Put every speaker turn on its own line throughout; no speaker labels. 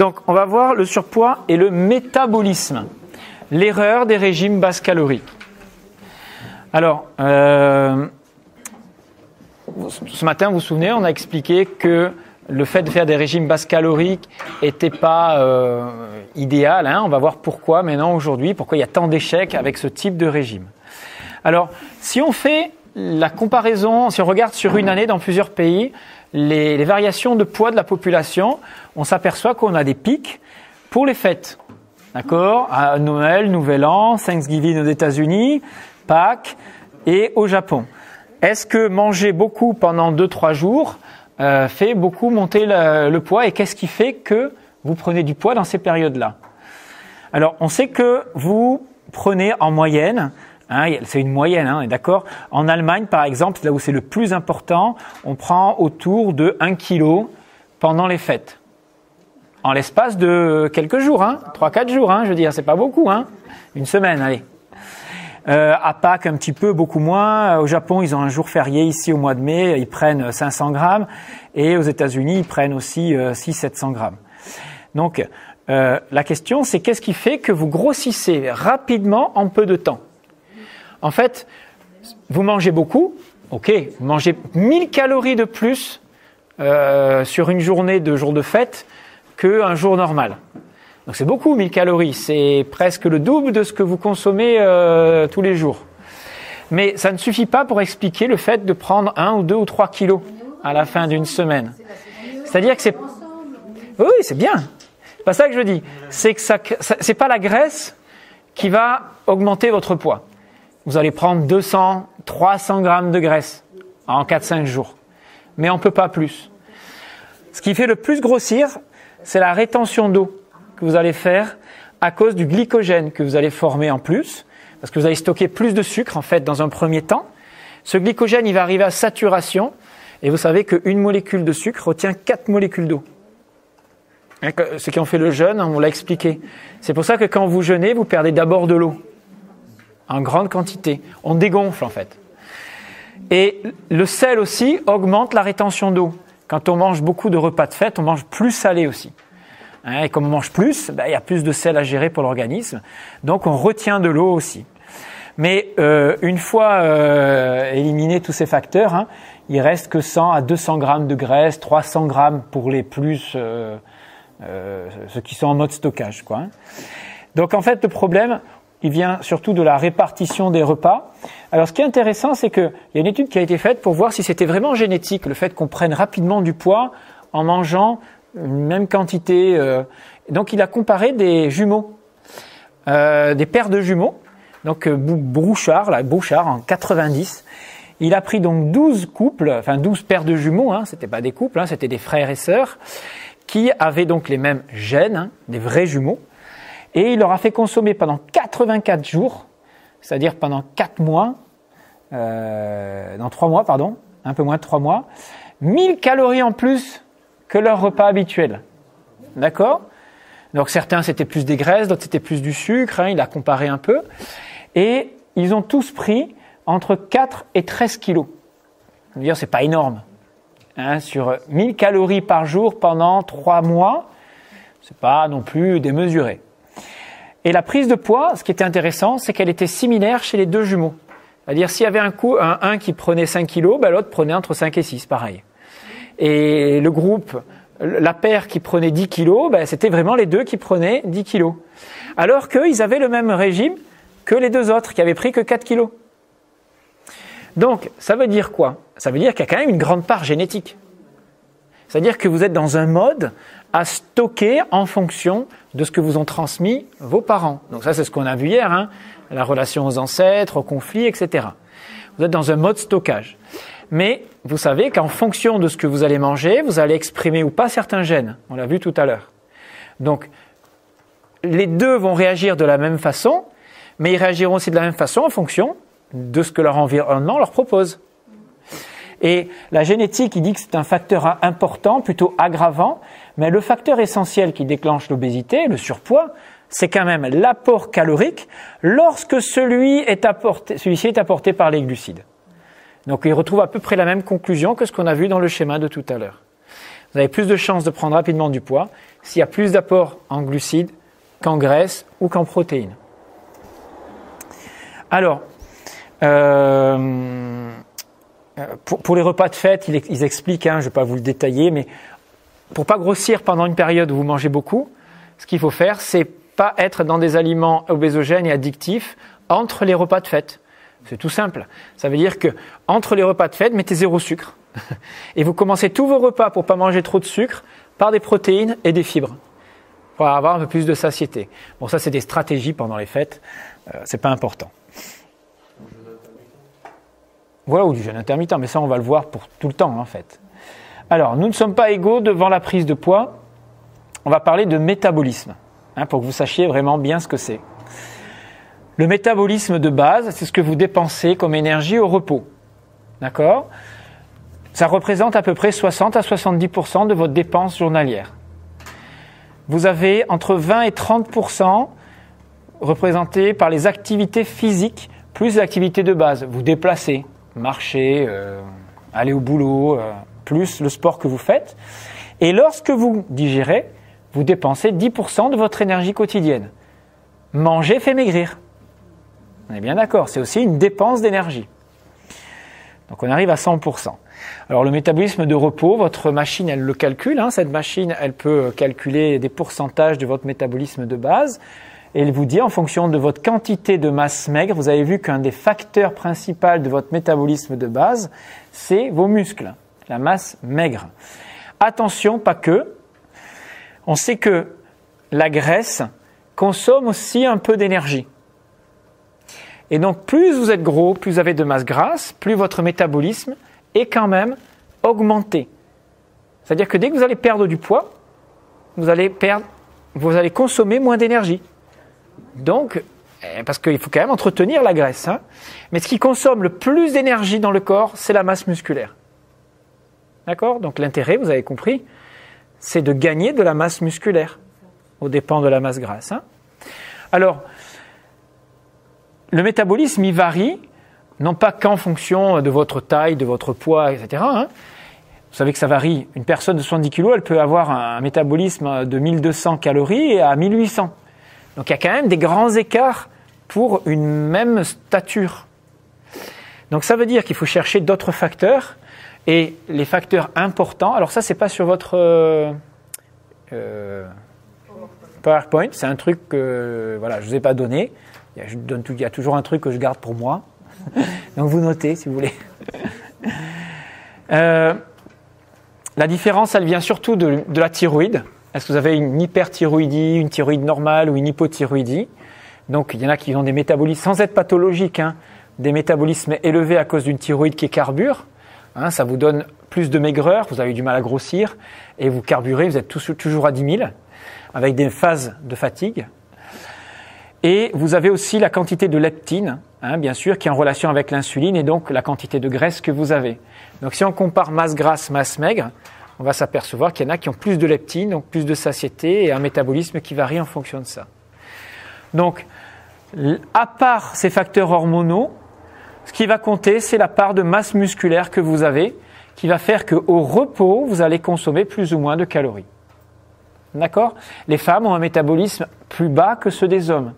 Donc, on va voir le surpoids et le métabolisme. L'erreur des régimes basse calorie. Alors, euh, ce matin, vous vous souvenez, on a expliqué que le fait de faire des régimes basse caloriques n'était pas euh, idéal. Hein. On va voir pourquoi maintenant aujourd'hui, pourquoi il y a tant d'échecs avec ce type de régime. Alors, si on fait la comparaison, si on regarde sur une année dans plusieurs pays, les, les variations de poids de la population, on s'aperçoit qu'on a des pics pour les fêtes. D'accord À Noël, Nouvel An, Thanksgiving aux États-Unis, Pâques et au Japon. Est-ce que manger beaucoup pendant 2-3 jours euh, fait beaucoup monter le, le poids et qu'est-ce qui fait que vous prenez du poids dans ces périodes-là? Alors, on sait que vous prenez en moyenne Hein, c'est une moyenne, hein, d'accord En Allemagne, par exemple, là où c'est le plus important, on prend autour de 1 kg pendant les fêtes. En l'espace de quelques jours, hein, 3-4 jours, hein, je veux dire, c'est pas beaucoup, hein, une semaine, allez. Euh, à Pâques, un petit peu, beaucoup moins. Au Japon, ils ont un jour férié ici au mois de mai, ils prennent 500 grammes. Et aux États-Unis, ils prennent aussi euh, 600-700 grammes. Donc, euh, la question, c'est qu'est-ce qui fait que vous grossissez rapidement en peu de temps? En fait, vous mangez beaucoup, ok, vous mangez 1000 calories de plus euh, sur une journée de jour de fête qu'un jour normal. Donc c'est beaucoup 1000 calories, c'est presque le double de ce que vous consommez euh, tous les jours. Mais ça ne suffit pas pour expliquer le fait de prendre un ou deux ou trois kilos à la fin d'une semaine. C'est-à-dire que c'est oui, c'est bien. C'est pas ça que je dis. C'est que ça, c'est pas la graisse qui va augmenter votre poids vous allez prendre 200, 300 grammes de graisse en 4-5 jours. Mais on peut pas plus. Ce qui fait le plus grossir, c'est la rétention d'eau que vous allez faire à cause du glycogène que vous allez former en plus, parce que vous allez stocker plus de sucre en fait dans un premier temps. Ce glycogène, il va arriver à saturation, et vous savez qu'une molécule de sucre retient 4 molécules d'eau. Hein, ceux qui ont fait le jeûne, on l'a expliqué. C'est pour ça que quand vous jeûnez, vous perdez d'abord de l'eau en grande quantité. On dégonfle en fait. Et le sel aussi augmente la rétention d'eau. Quand on mange beaucoup de repas de fête, on mange plus salé aussi. Hein, et comme on mange plus, ben, il y a plus de sel à gérer pour l'organisme. Donc on retient de l'eau aussi. Mais euh, une fois euh, éliminés tous ces facteurs, hein, il reste que 100 à 200 grammes de graisse, 300 grammes pour les plus, euh, ceux qui sont en mode stockage. Hein. Donc en fait, le problème, il vient surtout de la répartition des repas. Alors ce qui est intéressant, c'est qu'il y a une étude qui a été faite pour voir si c'était vraiment génétique, le fait qu'on prenne rapidement du poids en mangeant une même quantité. Euh. Donc il a comparé des jumeaux, euh, des paires de jumeaux, donc euh, Brouchard, là, en 90. Il a pris donc 12 couples, enfin 12 paires de jumeaux, hein, c'était pas des couples, hein, c'était des frères et sœurs, qui avaient donc les mêmes gènes, hein, des vrais jumeaux. Et il leur a fait consommer pendant 84 jours, c'est-à-dire pendant 4 mois, euh, dans 3 mois, pardon, un peu moins de 3 mois, 1000 calories en plus que leur repas habituel. D'accord? Donc certains c'était plus des graisses, d'autres c'était plus du sucre, hein, il a comparé un peu. Et ils ont tous pris entre 4 et 13 kilos. Dire, c'est pas énorme. Hein, sur 1000 calories par jour pendant 3 mois, c'est pas non plus démesuré. Et la prise de poids, ce qui était intéressant, c'est qu'elle était similaire chez les deux jumeaux. C'est-à-dire, s'il y avait un coup, un, qui prenait 5 kilos, ben, l'autre prenait entre 5 et 6, pareil. Et le groupe, la paire qui prenait 10 kilos, ben, c'était vraiment les deux qui prenaient 10 kilos. Alors qu'ils avaient le même régime que les deux autres, qui avaient pris que 4 kilos. Donc, ça veut dire quoi? Ça veut dire qu'il y a quand même une grande part génétique. C'est-à-dire que vous êtes dans un mode à stocker en fonction de ce que vous ont transmis vos parents. Donc ça, c'est ce qu'on a vu hier, hein, la relation aux ancêtres, aux conflits, etc. Vous êtes dans un mode stockage. Mais vous savez qu'en fonction de ce que vous allez manger, vous allez exprimer ou pas certains gènes. On l'a vu tout à l'heure. Donc, les deux vont réagir de la même façon, mais ils réagiront aussi de la même façon en fonction de ce que leur environnement leur propose. Et la génétique, il dit que c'est un facteur important, plutôt aggravant, mais le facteur essentiel qui déclenche l'obésité, le surpoids, c'est quand même l'apport calorique lorsque celui-ci est apporté par les glucides. Donc il retrouve à peu près la même conclusion que ce qu'on a vu dans le schéma de tout à l'heure. vous avez plus de chances de prendre rapidement du poids s'il y a plus d'apport en glucides qu'en graisse ou qu'en protéines. Alors, euh, pour, les repas de fête, ils, expliquent, hein, je ne vais pas vous le détailler, mais pour pas grossir pendant une période où vous mangez beaucoup, ce qu'il faut faire, c'est pas être dans des aliments obésogènes et addictifs entre les repas de fête. C'est tout simple. Ça veut dire que entre les repas de fête, mettez zéro sucre. Et vous commencez tous vos repas pour pas manger trop de sucre par des protéines et des fibres pour avoir un peu plus de satiété. Bon, ça c'est des stratégies pendant les fêtes. Euh, c'est pas important. Voilà, ou du jeûne intermittent, mais ça on va le voir pour tout le temps en fait. Alors, nous ne sommes pas égaux devant la prise de poids. On va parler de métabolisme, hein, pour que vous sachiez vraiment bien ce que c'est. Le métabolisme de base, c'est ce que vous dépensez comme énergie au repos. D'accord? Ça représente à peu près 60 à 70% de votre dépense journalière. Vous avez entre 20 et 30% représentés par les activités physiques plus les activités de base. Vous déplacez, marcher, euh, aller au boulot, euh, plus le sport que vous faites. Et lorsque vous digérez, vous dépensez 10% de votre énergie quotidienne. Manger fait maigrir. On est bien d'accord, c'est aussi une dépense d'énergie. Donc on arrive à 100%. Alors le métabolisme de repos, votre machine, elle le calcule. Hein. Cette machine, elle peut calculer des pourcentages de votre métabolisme de base. Elle vous dit, en fonction de votre quantité de masse maigre, vous avez vu qu'un des facteurs principaux de votre métabolisme de base, c'est vos muscles, la masse maigre. Attention, pas que. On sait que la graisse consomme aussi un peu d'énergie. Et donc, plus vous êtes gros, plus vous avez de masse grasse, plus votre métabolisme est quand même augmenté. C'est-à-dire que dès que vous allez perdre du poids, vous allez consommer moins d'énergie. Donc, eh, parce qu'il faut quand même entretenir la graisse. Hein. Mais ce qui consomme le plus d'énergie dans le corps, c'est la masse musculaire. D'accord? Donc l'intérêt, vous avez compris, c'est de gagner de la masse musculaire au dépend de la masse grasse. Hein. Alors, le métabolisme, il varie, non pas qu'en fonction de votre taille, de votre poids, etc. Hein. Vous savez que ça varie. Une personne de 70 kg, elle peut avoir un métabolisme de 1200 calories à 1800. Donc il y a quand même des grands écarts pour une même stature. Donc ça veut dire qu'il faut chercher d'autres facteurs et les facteurs importants. Alors ça c'est pas sur votre euh, euh, PowerPoint, c'est un truc que voilà je vous ai pas donné. Il y, a, toujours un truc que je garde pour moi. Donc vous notez si vous voulez. Euh, la différence, elle vient surtout de, de la thyroïde. Est-ce que vous avez une hyperthyroïdie, une thyroïde normale ou une hypothyroïdie? Donc il y en a qui ont des métabolismes, sans être pathologiques, hein, des métabolismes élevés à cause d'une thyroïde qui carbure. Hein, ça vous donne plus de maigreur, vous avez du mal à grossir et vous carburez, vous êtes toujours à 10 000 avec des phases de fatigue. Et vous avez aussi la quantité de leptine, hein, bien sûr, qui est en relation avec l'insuline et donc la quantité de graisse que vous avez. Donc si on compare masse grasse, masse maigre, on va s'apercevoir qu'il y en a qui ont plus de leptine, donc plus de satiété et un métabolisme qui varie en fonction de ça. Donc, à part ces facteurs hormonaux, ce qui va compter, c'est la part de masse musculaire que vous avez, qui va faire qu'au repos, vous allez consommer plus ou moins de calories. D'accord? Les femmes ont un métabolisme plus bas que ceux des hommes,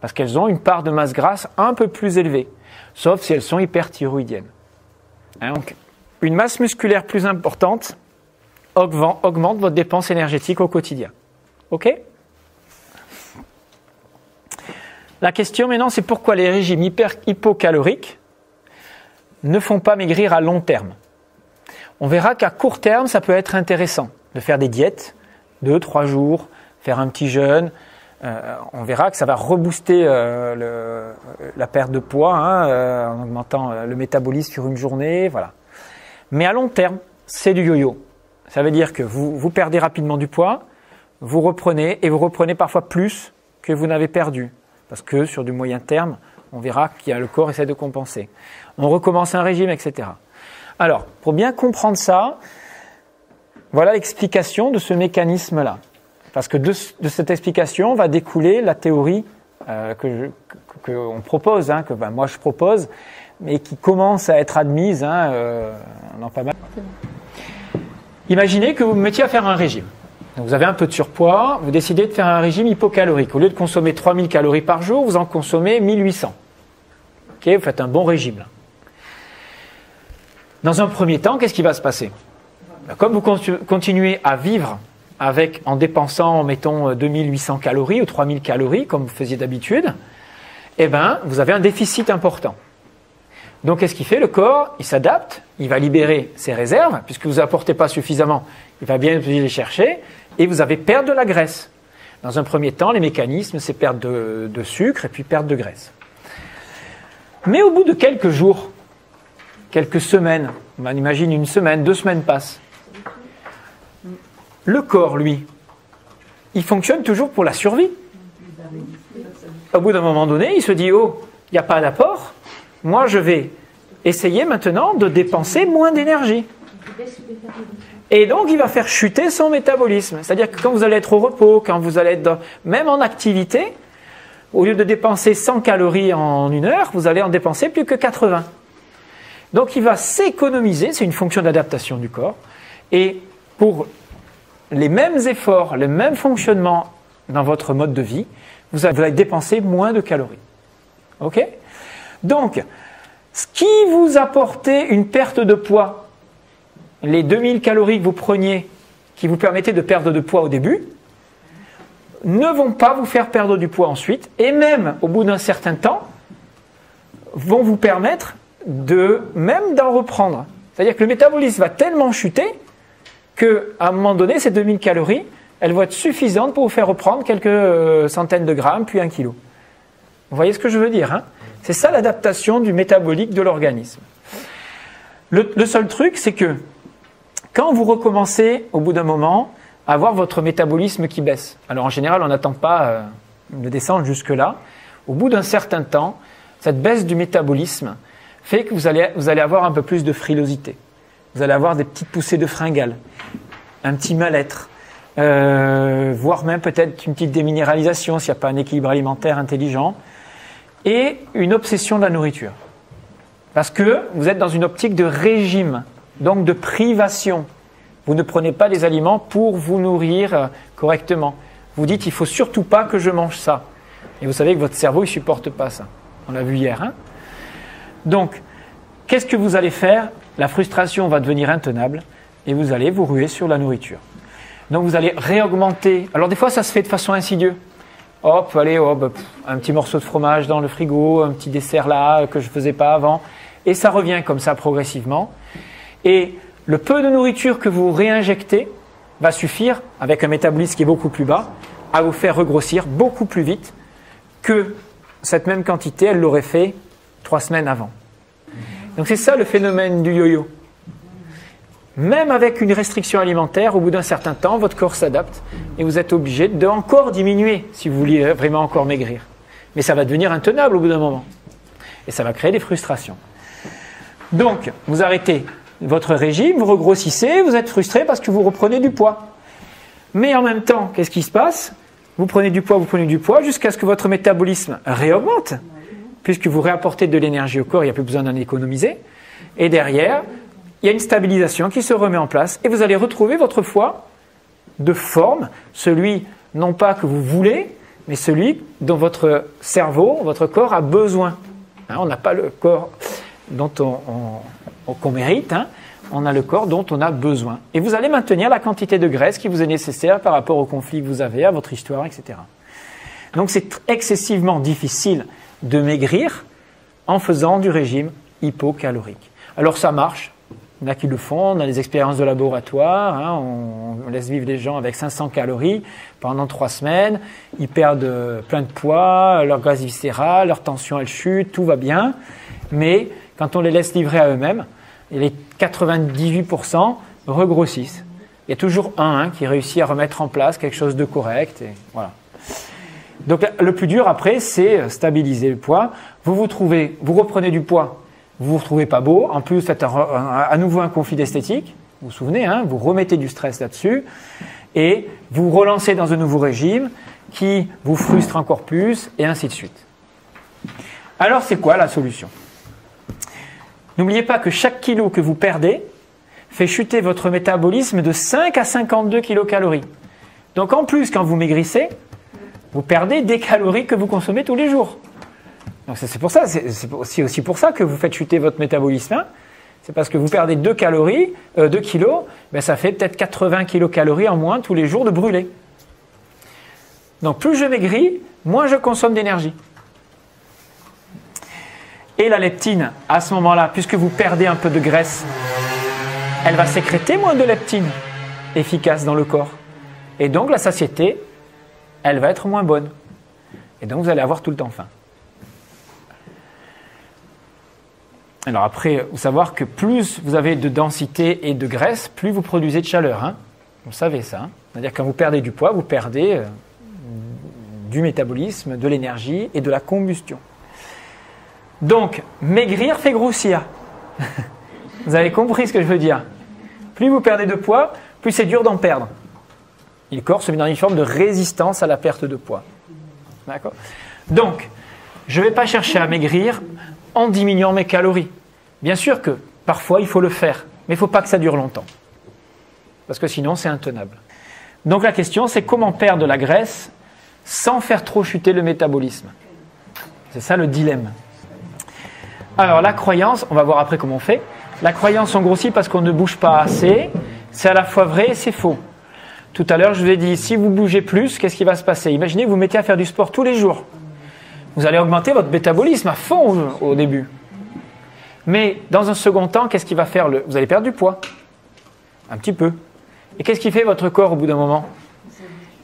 parce qu'elles ont une part de masse grasse un peu plus élevée, sauf si elles sont hyperthyroïdiennes. Hein, donc, une masse musculaire plus importante augmente votre dépense énergétique au quotidien. OK? La question maintenant, c'est pourquoi les régimes hyper hypocaloriques ne font pas maigrir à long terme. On verra qu'à court terme, ça peut être intéressant de faire des diètes, deux, trois jours, faire un petit jeûne. Euh, on verra que ça va rebooster euh, la perte de poids hein, euh, en augmentant le métabolisme sur une journée, voilà. Mais à long terme, c'est du yo-yo. Ça veut dire que vous, vous perdez rapidement du poids, vous reprenez et vous reprenez parfois plus que vous n'avez perdu. Parce que sur du moyen terme, on verra qu'il a le corps essaie de compenser. On recommence un régime, etc. Alors, pour bien comprendre ça, voilà l'explication de ce mécanisme-là. Parce que de, cette explication va découler la théorie euh, que qu'on propose, hein, que ben, moi je propose, mais qui commence à être admise hein, euh, pas mal. Imaginez que vous vous mettiez à faire un régime. Vous avez un peu de surpoids, vous décidez de faire un régime hypocalorique. Au lieu de consommer 3000 calories par jour, vous en consommez 1800. Vous faites un bon régime. Dans un premier temps, qu'est-ce qui va se passer? Comme vous continuez à vivre avec, en dépensant, mettons, 2800 calories ou 3000 calories, comme vous faisiez d'habitude, eh ben, vous avez un déficit important. Donc, qu'est-ce qu'il fait? Le corps, il s'adapte, il va libérer ses réserves, puisque vous n'apportez pas suffisamment, il va bien les chercher, et vous avez perte de la graisse. Dans un premier temps, les mécanismes, c'est perte de sucre et puis perte de graisse. Mais au bout de quelques jours, quelques semaines, on imagine une semaine, deux semaines passent. Le corps, lui, il fonctionne toujours pour la survie. Au bout d'un moment donné, il se dit, oh, il n'y a pas d'apport, moi je vais essayer maintenant de dépenser moins d'énergie. Et donc, il va faire chuter son métabolisme. C'est-à-dire que quand vous allez être au repos, quand vous allez être même en activité, au lieu de dépenser 100 calories en une heure, vous allez en dépenser plus que 80. Donc il va s'économiser, c'est une fonction d'adaptation du corps, et pour les mêmes efforts, le même fonctionnement dans votre mode de vie, vous allez dépenser moins de calories. Ok? Donc, ce qui vous apportait une perte de poids, les 2000 calories que vous preniez, qui vous permettaient de perdre de poids au début, ne vont pas vous faire perdre du poids ensuite, et même au bout d'un certain temps, vont vous permettre de même d'en reprendre. C'est-à-dire que le métabolisme va tellement chuter qu'à un moment donné, ces 2000 calories, elles vont être suffisantes pour vous faire reprendre quelques euh, centaines de grammes, puis un kilo. Vous voyez ce que je veux dire hein? C'est ça l'adaptation du métabolique de l'organisme. Le, seul truc, c'est que quand vous recommencez, au bout d'un moment, avoir votre métabolisme qui baisse, alors en général, on n'attend pas euh, de descendre jusque-là, au bout d'un certain temps, cette baisse du métabolisme, fait que vous allez, avoir un peu plus de frilosité. Vous allez avoir des petites poussées de fringales, un petit mal-être, euh, voire même peut-être une petite déminéralisation s'il n'y a pas un équilibre alimentaire intelligent, et une obsession de la nourriture. Parce que vous êtes dans une optique de régime, donc de privation. Vous ne prenez pas les aliments pour vous nourrir euh, correctement. Vous dites, il faut surtout pas que je mange ça. Et vous savez que votre cerveau, il supporte pas ça. On l'a vu hier. Hein donc, qu'est-ce que vous allez faire? La frustration va devenir intenable et vous allez vous ruer sur la nourriture. Donc vous allez réaugmenter. Alors des fois, ça se fait de façon insidieuse. Hop, allez, hop, un petit morceau de fromage dans le frigo, un petit dessert là que je ne faisais pas avant. Et ça revient comme ça progressivement. Et le peu de nourriture que vous réinjectez va suffire, avec un métabolisme qui est beaucoup plus bas, à vous faire regrossir beaucoup plus vite que cette même quantité, elle l'aurait fait trois semaines avant. Donc c'est ça le phénomène du yo-yo. Même avec une restriction alimentaire, au bout d'un certain temps, votre corps s'adapte et vous êtes obligé de encore diminuer si vous voulez vraiment encore maigrir. Mais ça va devenir intenable au bout d'un moment. Et ça va créer des frustrations. Donc, vous arrêtez votre régime, vous regrossissez, vous êtes frustré parce que vous reprenez du poids. Mais en même temps, qu'est-ce qui se passe? Vous prenez du poids, vous prenez du poids jusqu'à ce que votre métabolisme réaugmente puisque vous réapportez de l'énergie au corps, il n'y a plus besoin d'en économiser. Et derrière, il y a une stabilisation qui se remet en place et vous allez retrouver votre foie de forme, celui non pas que vous voulez, mais celui dont votre cerveau, votre corps a besoin. Hein, on n'a pas le corps dont on, qu'on mérite, hein, on a le corps dont on a besoin. Et vous allez maintenir la quantité de graisse qui vous est nécessaire par rapport au conflit que vous avez, à votre histoire, etc. Donc c'est excessivement difficile de maigrir en faisant du régime hypocalorique. Alors ça marche, il a qui le font, on a des expériences de laboratoire, hein, on, laisse vivre des gens avec 500 calories pendant trois semaines, ils perdent plein de poids, leur gaz viscéral, leur tension elle chute, tout va bien, mais quand on les laisse livrer à eux-mêmes, les 98% regrossissent. Il y a toujours un hein, qui réussit à remettre en place quelque chose de correct, voilà. Donc le plus dur après, c'est stabiliser le poids. Vous vous trouvez, vous reprenez du poids, vous vous retrouvez pas beau. En plus, vous à nouveau un conflit d'esthétique. Vous vous souvenez, hein, vous remettez du stress là-dessus et vous relancez dans un nouveau régime qui vous frustre encore plus et ainsi de suite. Alors c'est quoi la solution? N'oubliez pas que chaque kilo que vous perdez fait chuter votre métabolisme de 5 à 52 kilocalories. Donc en plus, quand vous maigrissez, vous perdez des calories que vous consommez tous les jours. Donc c'est pour ça, c'est aussi, pour ça que vous faites chuter votre métabolisme. Hein. c'est parce que vous perdez 2 calories, 2 euh, kilos, ben ça fait peut-être 80 kilocalories en moins tous les jours de brûler. Donc plus je maigris, moins je consomme d'énergie. Et la leptine, à ce moment-là, puisque vous perdez un peu de graisse, elle va sécréter moins de leptine efficace dans le corps. Et donc la satiété, elle va être moins bonne. Et donc vous allez avoir tout le temps faim. Alors après, vous savoir que plus vous avez de densité et de graisse, plus vous produisez de chaleur. Hein. vous savez ça. Hein. C'est-à-dire quand vous perdez du poids, vous perdez euh, du métabolisme, de l'énergie et de la combustion. Donc, maigrir fait grossir. vous avez compris ce que je veux dire Plus vous perdez de poids, plus c'est dur d'en perdre. le corps se met dans une forme de résistance à la perte de poids. D'accord? Donc, je ne vais pas chercher à maigrir en diminuant mes calories. Bien sûr que parfois il faut le faire, mais il ne faut pas que ça dure longtemps. Parce que sinon c'est intenable. Donc la question c'est comment perdre de la graisse sans faire trop chuter le métabolisme? C'est ça le dilemme. Alors la croyance, on va voir après comment on fait. La croyance on grossit parce qu'on ne bouge pas assez. C'est à la fois vrai et c'est faux. Tout à l'heure, je vous ai dit, si vous bougez plus, qu'est-ce qui va se passer? Imaginez, vous vous mettez à faire du sport tous les jours. Vous allez augmenter votre métabolisme à fond au début. Mais dans un second temps, qu'est-ce qui va faire. Vous allez perdre du poids. Un petit peu. Et qu'est-ce qui fait votre corps au bout d'un moment?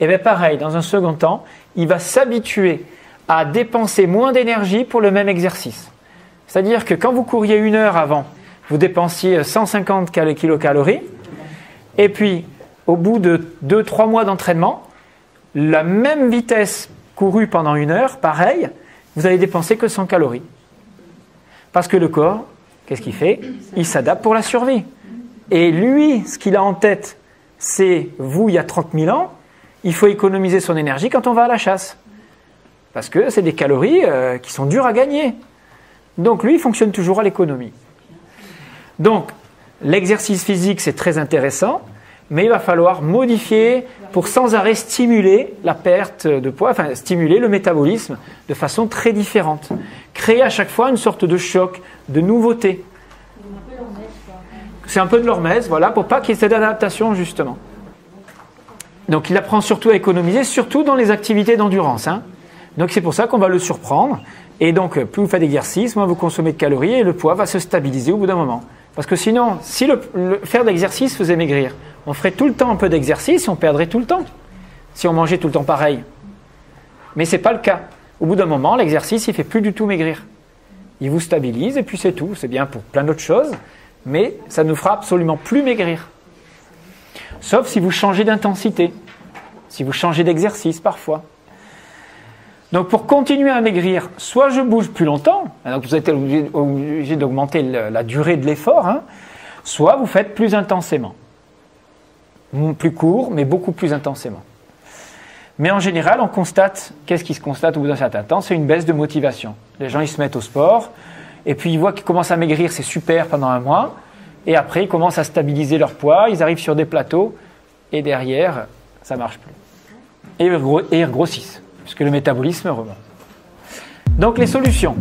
Eh bien pareil, dans un second temps, il va s'habituer à dépenser moins d'énergie pour le même exercice. C'est-à-dire que quand vous couriez une heure avant, vous dépensiez 150 kilocalories, et puis au bout de 2-3 mois d'entraînement, la même vitesse courue pendant une heure, pareil, vous allez dépenser que 100 calories. Parce que le corps, qu'est-ce qu'il fait? Il s'adapte pour la survie. Et lui, ce qu'il a en tête, c'est vous, il y a 30 000 ans, il faut économiser son énergie quand on va à la chasse. Parce que c'est des calories euh, qui sont dures à gagner. Donc lui, il fonctionne toujours à l'économie. Donc, l'exercice physique, c'est très intéressant, mais il va falloir modifier pour sans arrêt stimuler la perte de poids, enfin stimuler le métabolisme de façon très différente. Créer à chaque fois une sorte de choc, de nouveauté. C'est un peu de l'hormèse, voilà, pour pas qu'il y ait cette adaptation justement. Donc il apprend surtout à économiser, surtout dans les activités d'endurance. Hein. Donc c'est pour ça qu'on va le surprendre. Et donc plus vous faites d'exercice, moins vous consommez de calories et le poids va se stabiliser au bout d'un moment. Parce que sinon, si le, faire d'exercice faisait maigrir, on ferait tout le temps un peu d'exercice et on perdrait tout le temps. Si on mangeait tout le temps pareil. Mais ce n'est pas le cas. Au bout d'un moment, l'exercice, il ne fait plus du tout maigrir. Il vous stabilise et puis c'est tout. C'est bien pour plein d'autres choses, mais ça ne fera absolument plus maigrir. Sauf si vous changez d'intensité, si vous changez d'exercice parfois. Donc pour continuer à maigrir, soit je bouge plus longtemps, donc vous êtes obligé, d'augmenter la durée de l'effort, hein, soit vous faites plus intensément. Plus court, mais beaucoup plus intensément. Mais en général, on constate, qu'est-ce qui se constate au bout d'un certain temps? C'est une baisse de motivation. Les gens, ils se mettent au sport, et puis ils voient qu'ils commencent à maigrir, c'est super pendant un mois, et après, ils commencent à stabiliser leur poids, ils arrivent sur des plateaux, et derrière, ça marche plus. Et ils grossissent puisque le métabolisme remonte. Donc les solutions.